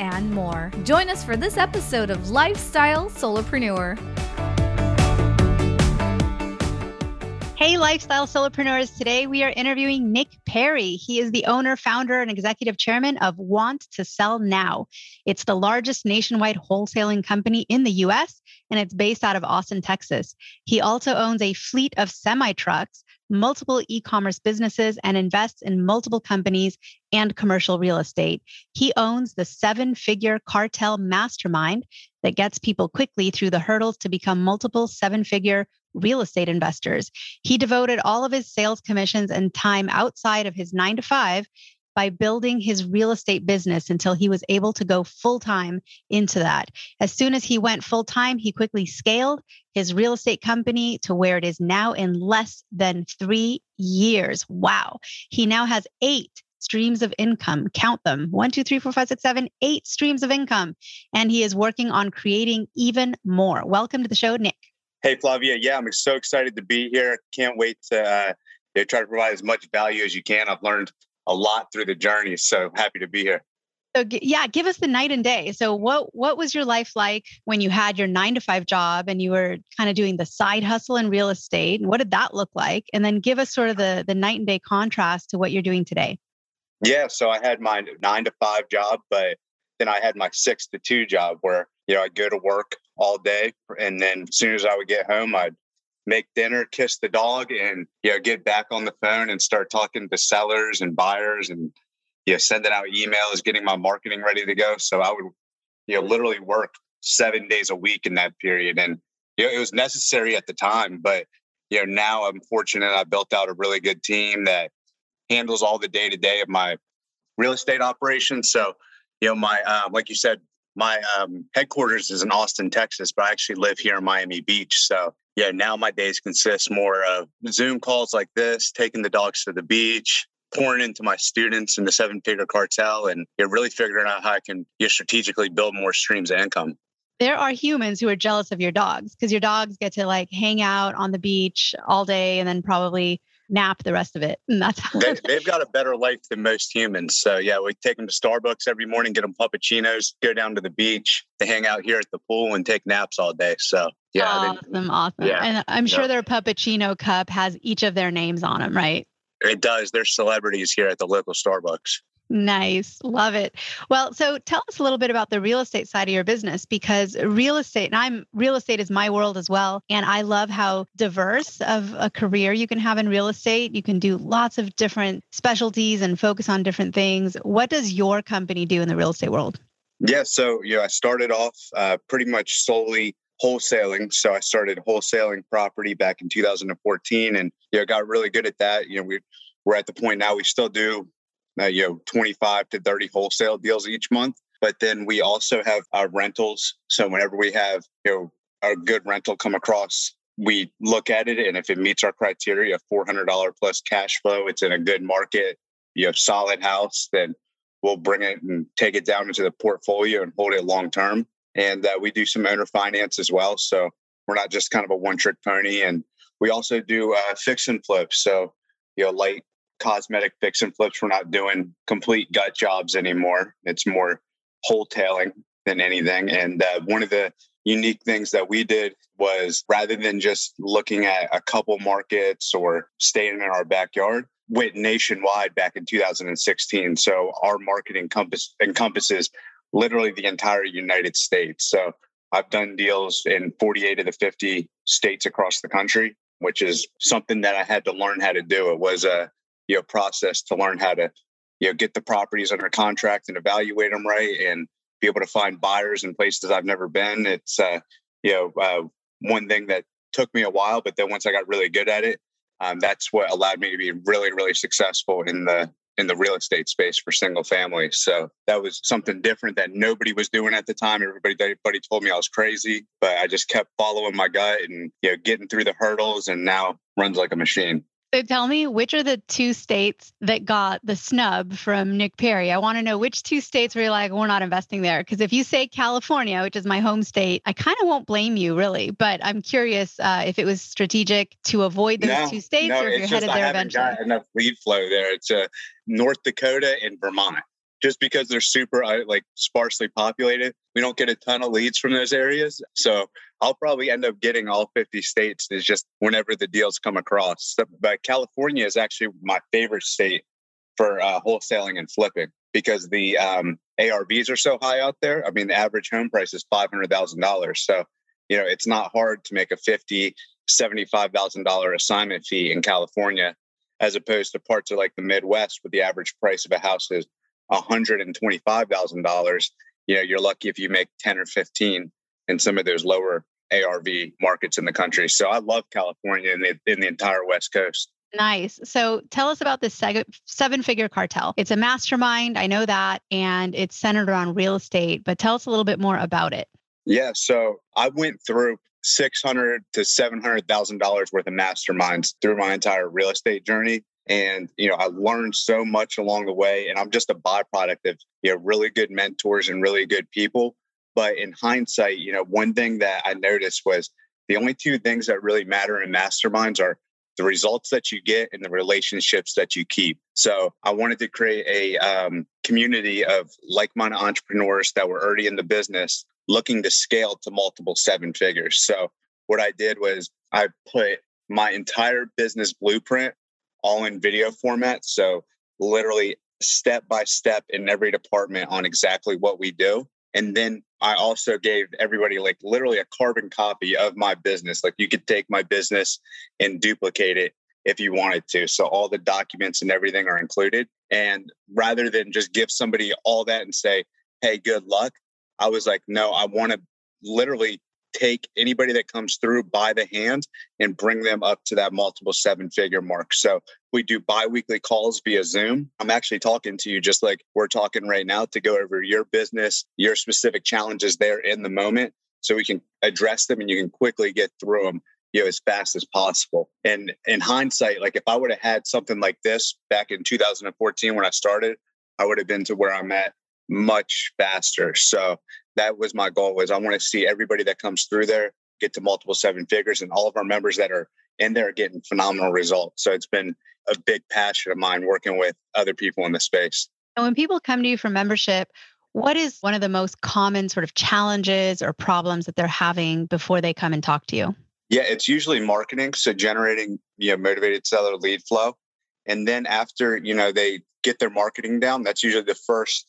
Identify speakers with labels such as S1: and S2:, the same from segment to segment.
S1: and more. Join us for this episode of Lifestyle Solopreneur.
S2: Hey, lifestyle solopreneurs. Today we are interviewing Nick Perry. He is the owner, founder, and executive chairman of Want to Sell Now. It's the largest nationwide wholesaling company in the US, and it's based out of Austin, Texas. He also owns a fleet of semi trucks, multiple e commerce businesses, and invests in multiple companies and commercial real estate. He owns the seven figure cartel mastermind that gets people quickly through the hurdles to become multiple seven figure real estate investors. He devoted all of his sales commissions and time outside of his nine to five by building his real estate business until he was able to go full time into that. As soon as he went full time, he quickly scaled his real estate company to where it is now in less than three years. Wow. He now has eight streams of income. Count them one, two, three, four, five, six, seven, eight streams of income. And he is working on creating even more. Welcome to the show, Nick.
S3: Hey, Flavia. Yeah, I'm so excited to be here. Can't wait to uh, try to provide as much value as you can. I've learned a lot through the journey, so happy to be here.
S2: So yeah, give us the night and day. So what what was your life like when you had your 9 to 5 job and you were kind of doing the side hustle in real estate? What did that look like? And then give us sort of the the night and day contrast to what you're doing today.
S3: Yeah, so I had my 9 to 5 job, but then I had my 6 to 2 job where you know, I'd go to work all day. And then as soon as I would get home, I'd make dinner, kiss the dog, and, you know, get back on the phone and start talking to sellers and buyers and, you know, sending out emails, getting my marketing ready to go. So I would, you know, literally work seven days a week in that period. And, you know, it was necessary at the time, but, you know, now I'm fortunate I built out a really good team that handles all the day to day of my real estate operations. So, you know, my, uh, like you said, my um, headquarters is in Austin, Texas, but I actually live here in Miami Beach. So yeah, now my days consist more of Zoom calls like this, taking the dogs to the beach, pouring into my students in the seven figure cartel, and you're really figuring out how I can know, strategically build more streams of income.
S2: There are humans who are jealous of your dogs because your dogs get to like hang out on the beach all day and then probably nap the rest of it. And that's how
S3: they, have got a better life than most humans. So yeah, we take them to Starbucks every morning, get them puppuccinos, go down to the beach, they hang out here at the pool and take naps all day. So yeah,
S2: awesome, awesome. Yeah, and I'm sure their puppuccino cup has each of their names on them, right?
S3: It does. They're celebrities here at the local Starbucks.
S2: Nice. Love it. Well, so tell us a little bit about the real estate side of your business because real estate, and I'm real estate is my world as well. And I love how diverse of a career you can have in real estate. You can do lots of different specialties and focus on different things. What does your company do in the real estate world?
S3: Yeah. So, you know, I started off uh, pretty much solely wholesaling. So I started wholesaling property back in 2014 and, you know, got really good at that. You know, we, we're at the point now we still do uh, you know 25 to 30 wholesale deals each month. But then we also have our rentals. So whenever we have you know a good rental come across we look at it and if it meets our criteria $400 plus cash flow it's in a good market you have solid house then we'll bring it and take it down into the portfolio and hold it long term. And uh, we do some owner finance as well. So we're not just kind of a one trick pony. And we also do uh, fix and flip. So you know light cosmetic fix and flips. We're not doing complete gut jobs anymore. It's more wholetailing than anything. And uh, one of the unique things that we did was rather than just looking at a couple markets or staying in our backyard, went nationwide back in 2016. So our market encompass, encompasses literally the entire United States. So I've done deals in 48 of the 50 states across the country, which is something that I had to learn how to do. It was a you know process to learn how to you know get the properties under contract and evaluate them right and be able to find buyers in places I've never been. It's uh, you know uh, one thing that took me a while, but then once I got really good at it, um, that's what allowed me to be really really successful in the in the real estate space for single family. So that was something different that nobody was doing at the time. Everybody, everybody told me I was crazy, but I just kept following my gut and you know getting through the hurdles, and now runs like a machine.
S2: So tell me, which are the two states that got the snub from Nick Perry? I want to know which two states were like, we're not investing there. Because if you say California, which is my home state, I kind of won't blame you really. But I'm curious uh, if it was strategic to avoid those
S3: no,
S2: two states
S3: no,
S2: or if you're headed
S3: I
S2: there eventually.
S3: got enough lead flow there. It's uh, North Dakota and Vermont. Just because they're super uh, like sparsely populated, we don't get a ton of leads from those areas. So I'll probably end up getting all 50 states is just whenever the deals come across. But California is actually my favorite state for uh, wholesaling and flipping because the um, ARVs are so high out there. I mean, the average home price is $500,000. So, you know, it's not hard to make a 50, $75,000 assignment fee in California as opposed to parts of like the Midwest where the average price of a house is $125,000. You know, you're lucky if you make 10 or 15 in some of those lower ARV markets in the country. So I love California and the, in the entire West Coast.
S2: Nice. So tell us about this seven figure cartel. It's a mastermind. I know that. And it's centered around real estate, but tell us a little bit more about it.
S3: Yeah. So I went through six hundred to seven hundred thousand dollars worth of masterminds through my entire real estate journey. And you know, I learned so much along the way. And I'm just a byproduct of you know really good mentors and really good people. But in hindsight, you know, one thing that I noticed was the only two things that really matter in masterminds are the results that you get and the relationships that you keep. So I wanted to create a um, community of like-minded entrepreneurs that were already in the business, looking to scale to multiple seven figures. So what I did was I put my entire business blueprint all in video format. So literally step by step in every department on exactly what we do. And then I also gave everybody like literally a carbon copy of my business. Like you could take my business and duplicate it if you wanted to. So all the documents and everything are included. And rather than just give somebody all that and say, hey, good luck, I was like, no, I want to literally take anybody that comes through by the hand and bring them up to that multiple seven figure mark. So we do bi-weekly calls via Zoom. I'm actually talking to you just like we're talking right now to go over your business, your specific challenges there in the moment so we can address them and you can quickly get through them you know as fast as possible. And in hindsight, like if I would have had something like this back in 2014 when I started, I would have been to where I'm at much faster. So that was my goal was I want to see everybody that comes through there get to multiple seven figures and all of our members that are in there are getting phenomenal results. So it's been a big passion of mine working with other people in the space.
S2: And when people come to you for membership, what is one of the most common sort of challenges or problems that they're having before they come and talk to you?
S3: Yeah, it's usually marketing. So generating, you know, motivated seller lead flow. And then after, you know, they get their marketing down, that's usually the first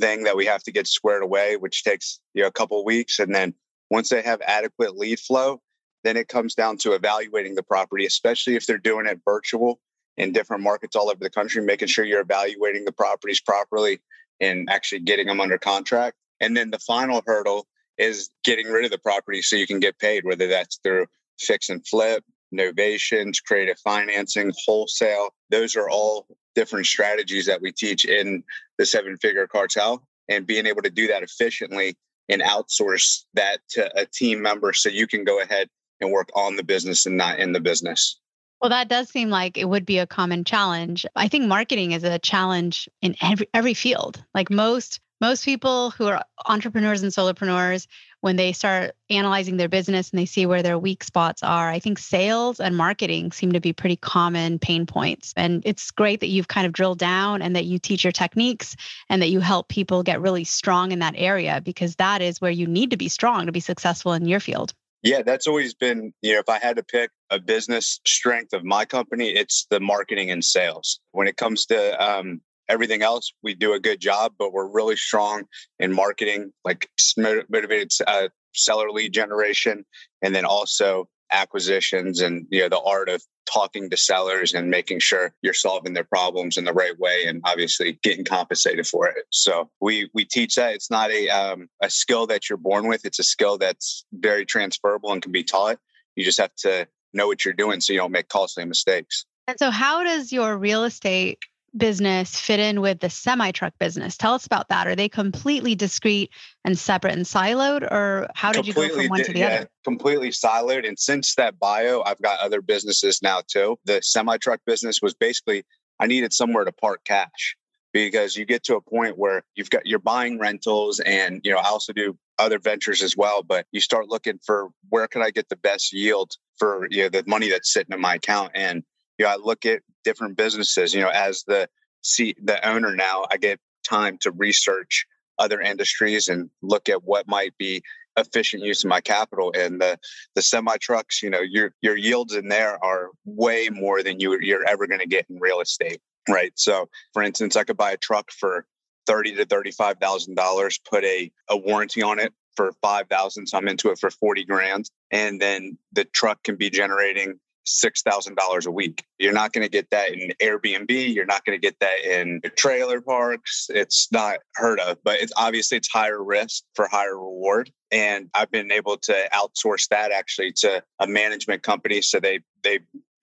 S3: thing that we have to get squared away, which takes you know a couple weeks. And then once they have adequate lead flow, then it comes down to evaluating the property, especially if they're doing it virtual in different markets all over the country, making sure you're evaluating the properties properly and actually getting them under contract. And then the final hurdle is getting rid of the property so you can get paid, whether that's through fix and flip, novations, creative financing, wholesale. Those are all different strategies that we teach in the seven figure cartel and being able to do that efficiently and outsource that to a team member so you can go ahead and work on the business and not in the business.
S2: Well, that does seem like it would be a common challenge. I think marketing is a challenge in every every field. Like most most people who are entrepreneurs and solopreneurs, when they start analyzing their business and they see where their weak spots are, I think sales and marketing seem to be pretty common pain points. And it's great that you've kind of drilled down and that you teach your techniques and that you help people get really strong in that area because that is where you need to be strong to be successful in your field.
S3: Yeah, that's always been, you know, if I had to pick a business strength of my company, it's the marketing and sales. When it comes to um, everything else, we do a good job, but we're really strong in marketing, like motivated uh, seller lead generation, and then also acquisitions and you know the art of talking to sellers and making sure you're solving their problems in the right way and obviously getting compensated for it. So we we teach that. It's not a um, a skill that you're born with. It's a skill that's very transferable and can be taught. You just have to know what you're doing so you don't make costly mistakes.
S2: And so how does your real estate business fit in with the semi truck business? Tell us about that. Are they completely discrete and separate and siloed, or how did completely you go from one to the yeah, other?
S3: Completely siloed. And since that bio, I've got other businesses now too. The semi truck business was basically I needed somewhere to park cash because you get to a point where you've got you're buying rentals and you know I also do other ventures as well but you start looking for where can I get the best yield for you know the money that's sitting in my account and you know I look at different businesses you know as the see the owner now I get time to research other industries and look at what might be efficient use of my capital and the the semi trucks you know your your yields in there are way more than you you're ever going to get in real estate right? So for instance i could buy a truck for 30 to 35 thousand dollars put a a warranty on it for 5000 so i'm into it for 40 grand and then the truck can be generating $6,000 a week. You're not going to get that in Airbnb. You're not going to get that in trailer parks. It's not heard of, but it's obviously it's higher risk for higher reward. And I've been able to outsource that actually to a management company. So they, they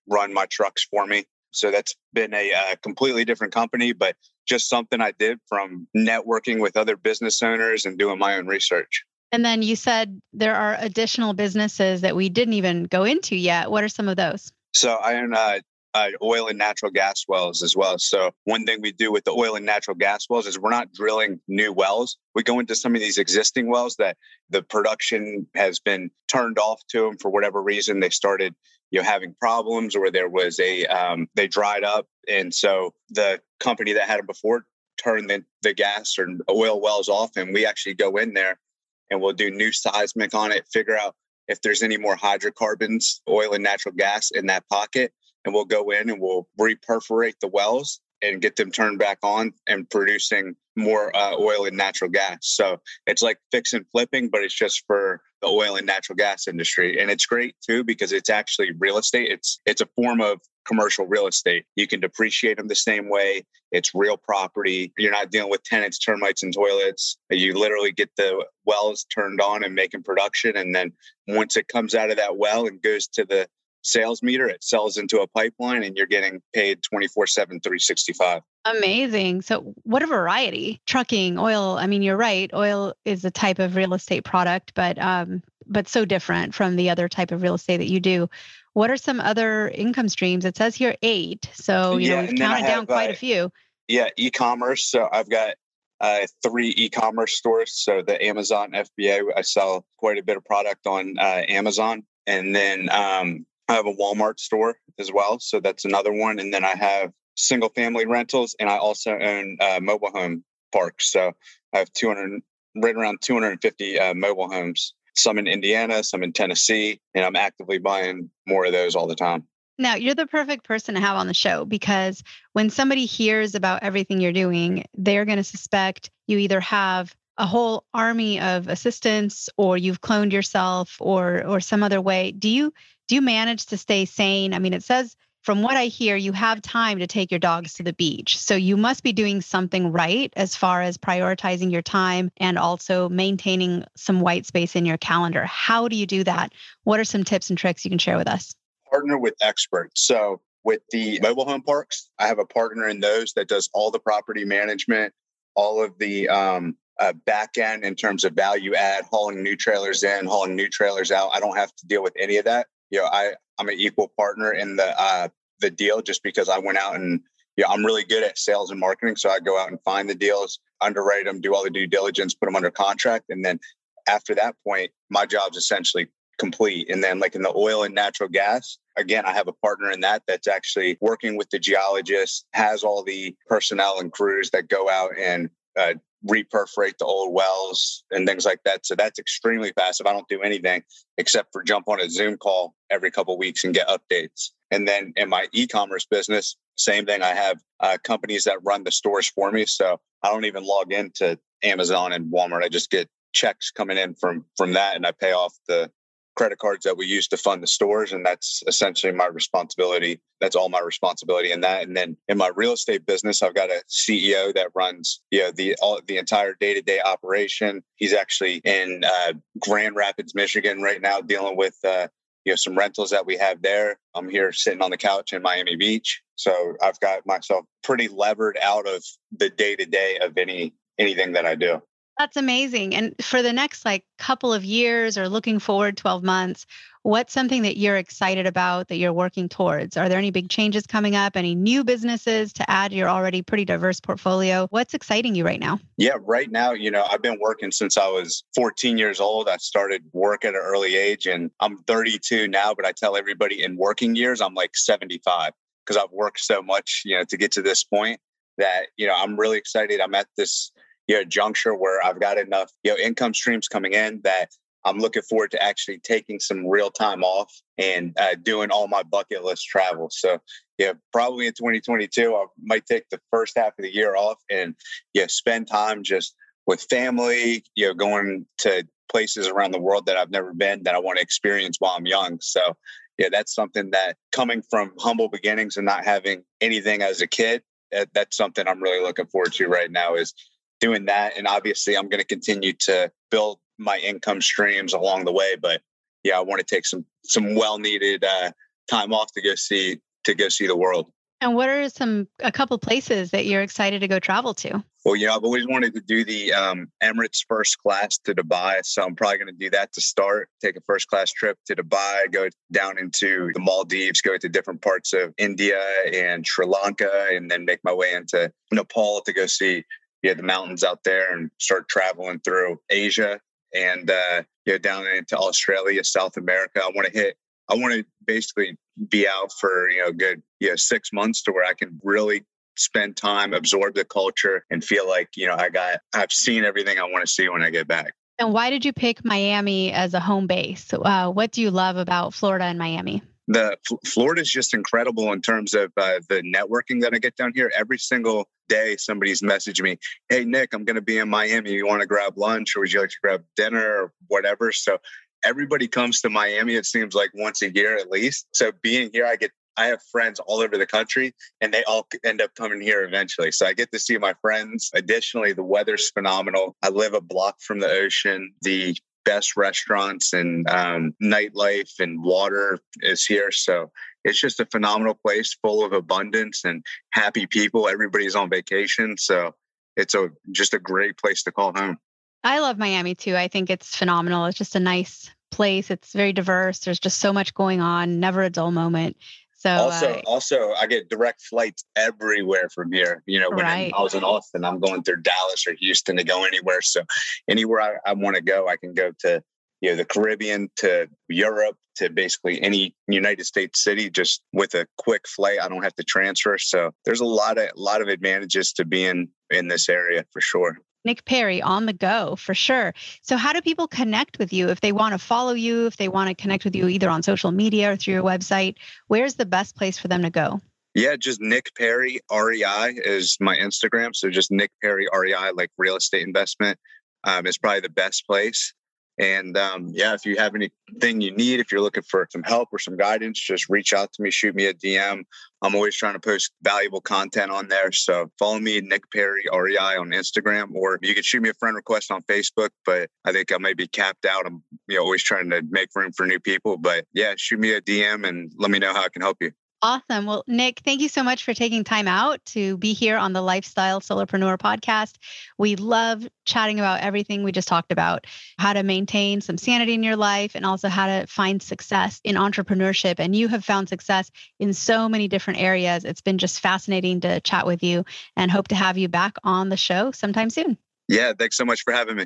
S3: run my trucks for me. So that's been a, a completely different company, but just something I did from networking with other business owners and doing my own research.
S2: And then you said there are additional businesses that we didn't even go into yet. What are some of those?
S3: So I own uh, uh, oil and natural gas wells as well. So one thing we do with the oil and natural gas wells is we're not drilling new wells. We go into some of these existing wells that the production has been turned off to them for whatever reason. They started, you know, having problems or there was a um, they dried up, and so the company that had them before turned the, the gas or oil wells off, and we actually go in there and we'll do new seismic on it, figure out if there's any more hydrocarbons, oil and natural gas in that pocket. And we'll go in and we'll reperforate the wells and get them turned back on and producing more uh, oil and natural gas. So it's like fix and flipping, but it's just for the oil and natural gas industry. And it's great too because it's actually real estate. It's it's a form of commercial real estate. You can depreciate them the same way. It's real property. You're not dealing with tenants, termites, and toilets. You literally get the wells turned on and making production. And then once it comes out of that well and goes to the sales meter, it sells into a pipeline and you're getting paid 24 7, 365.
S2: Amazing. So, what a variety. Trucking, oil. I mean, you're right. Oil is a type of real estate product, but um, but so different from the other type of real estate that you do. What are some other income streams? It says here eight. So, you yeah, know, we've counted have, down quite uh, a few.
S3: Yeah, e commerce. So, I've got uh, three e commerce stores. So, the Amazon FBA, I sell quite a bit of product on uh, Amazon. And then um, I have a Walmart store as well. So, that's another one. And then I have single family rentals. And I also own uh, mobile home parks. So, I have 200, right around 250 uh, mobile homes some in Indiana, some in Tennessee, and I'm actively buying more of those all the time.
S2: Now, you're the perfect person to have on the show because when somebody hears about everything you're doing, they're going to suspect you either have a whole army of assistants or you've cloned yourself or or some other way. Do you do you manage to stay sane? I mean, it says from what I hear, you have time to take your dogs to the beach. So you must be doing something right as far as prioritizing your time and also maintaining some white space in your calendar. How do you do that? What are some tips and tricks you can share with us?
S3: Partner with experts. So with the mobile home parks, I have a partner in those that does all the property management, all of the um, uh, back end in terms of value add, hauling new trailers in, hauling new trailers out. I don't have to deal with any of that you know, I I'm an equal partner in the uh, the deal just because I went out and yeah, I'm really good at sales and marketing. So I go out and find the deals, underwrite them, do all the due diligence, put them under contract, and then after that point, my job's essentially complete. And then, like in the oil and natural gas, again, I have a partner in that that's actually working with the geologist, has all the personnel and crews that go out and uh, reperforate the old wells and things like that. So that's extremely. If I don't do anything except for jump on a Zoom call every couple weeks and get updates. And then in my e-commerce business, same thing. I have uh, companies that run the stores for me, so I don't even log into Amazon and Walmart. I just get checks coming in from from that, and I pay off the credit cards that we use to fund the stores and that's essentially my responsibility that's all my responsibility in that and then in my real estate business i've got a ceo that runs you know the all the entire day-to-day operation he's actually in uh, grand rapids michigan right now dealing with uh, you know some rentals that we have there. I'm here sitting on the couch in Miami Beach, so I've got myself pretty levered out of the day to day of any anything that I do.
S2: That's amazing. And for the next like couple of years or looking forward 12 months, what's something that you're excited about that you're working towards? Are there any big changes coming up? Any new businesses to add to your already pretty diverse portfolio? What's exciting you right now?
S3: Yeah, right now, you know, I've been working since I was 14 years old. I started work at an early age and I'm 32 now, but I tell everybody in working years, I'm like 75 because I've worked so much, you know, to get to this point that, you know, I'm really excited. I'm at this you know, juncture where I've got enough, you know, income streams coming in that I'm looking forward to actually taking some real time off and uh, doing all my bucket list travel. So, yeah, probably in 2022, I might take the first half of the year off and yeah, spend time just with family, you know, going to places around the world that I've never been that I want to experience while I'm young. So, yeah, that's something that coming from humble beginnings and not having anything as a kid, that, that's something I'm really looking forward to right now is doing that. And obviously, I'm going to continue to build my income streams along the way. But yeah, I want to take some some well needed uh, time off to go see to go see the world.
S2: And what are some a couple places that you're excited to go travel to?
S3: Well, you know, I've always wanted to do the um, Emirates first class to Dubai, so I'm probably going to do that to start. Take a first class trip to Dubai, go down into the Maldives, go to different parts of India and Sri Lanka, and then make my way into Nepal to go see you know, the mountains out there and start traveling through Asia and uh, you know down into Australia, South America. I want to hit. I want to basically be out for you know good you know six months to where I can really spend time, absorb the culture, and feel like you know I got I've seen everything I want to see when I get back.
S2: And why did you pick Miami as a home base? Uh, what do you love about Florida and Miami?
S3: The Florida is just incredible in terms of uh, the networking that I get down here. Every single day, somebody's messaging me, "Hey Nick, I'm going to be in Miami. You want to grab lunch, or would you like to grab dinner, or whatever?" So everybody comes to Miami. It seems like once a year at least. So being here, I get I have friends all over the country and they all end up coming here eventually. So I get to see my friends. Additionally, the weather's phenomenal. I live a block from the ocean. The best restaurants and um, nightlife and water is here. So it's just a phenomenal place full of abundance and happy people. Everybody's on vacation. So it's a just a great place to call home.
S2: I love Miami too. I think it's phenomenal. It's just a nice place. It's very diverse. There's just so much going on, never a dull moment. So
S3: also, uh, also, I get direct flights everywhere from here. You know, when right. I was in Austin, I'm going through Dallas or Houston to go anywhere. So anywhere I, I want to go, I can go to you know the Caribbean to Europe to basically any United States city just with a quick flight. I don't have to transfer. So there's a lot of a lot of advantages to being in this area for sure.
S2: Nick Perry on the go for sure. So, how do people connect with you if they want to follow you, if they want to connect with you either on social media or through your website? Where's the best place for them to go?
S3: Yeah, just Nick Perry REI is my Instagram. So, just Nick Perry REI, like real estate investment, um, is probably the best place. And um, yeah, if you have anything you need, if you're looking for some help or some guidance, just reach out to me, shoot me a DM. I'm always trying to post valuable content on there. So follow me, Nick Perry REI on Instagram, or you can shoot me a friend request on Facebook. But I think I may be capped out. I'm you know, always trying to make room for new people. But yeah, shoot me a DM and let me know how I can help you.
S2: Awesome. Well, Nick, thank you so much for taking time out to be here on the Lifestyle Solopreneur podcast. We love chatting about everything we just talked about how to maintain some sanity in your life and also how to find success in entrepreneurship. And you have found success in so many different areas. It's been just fascinating to chat with you and hope to have you back on the show sometime soon.
S3: Yeah. Thanks so much for having me.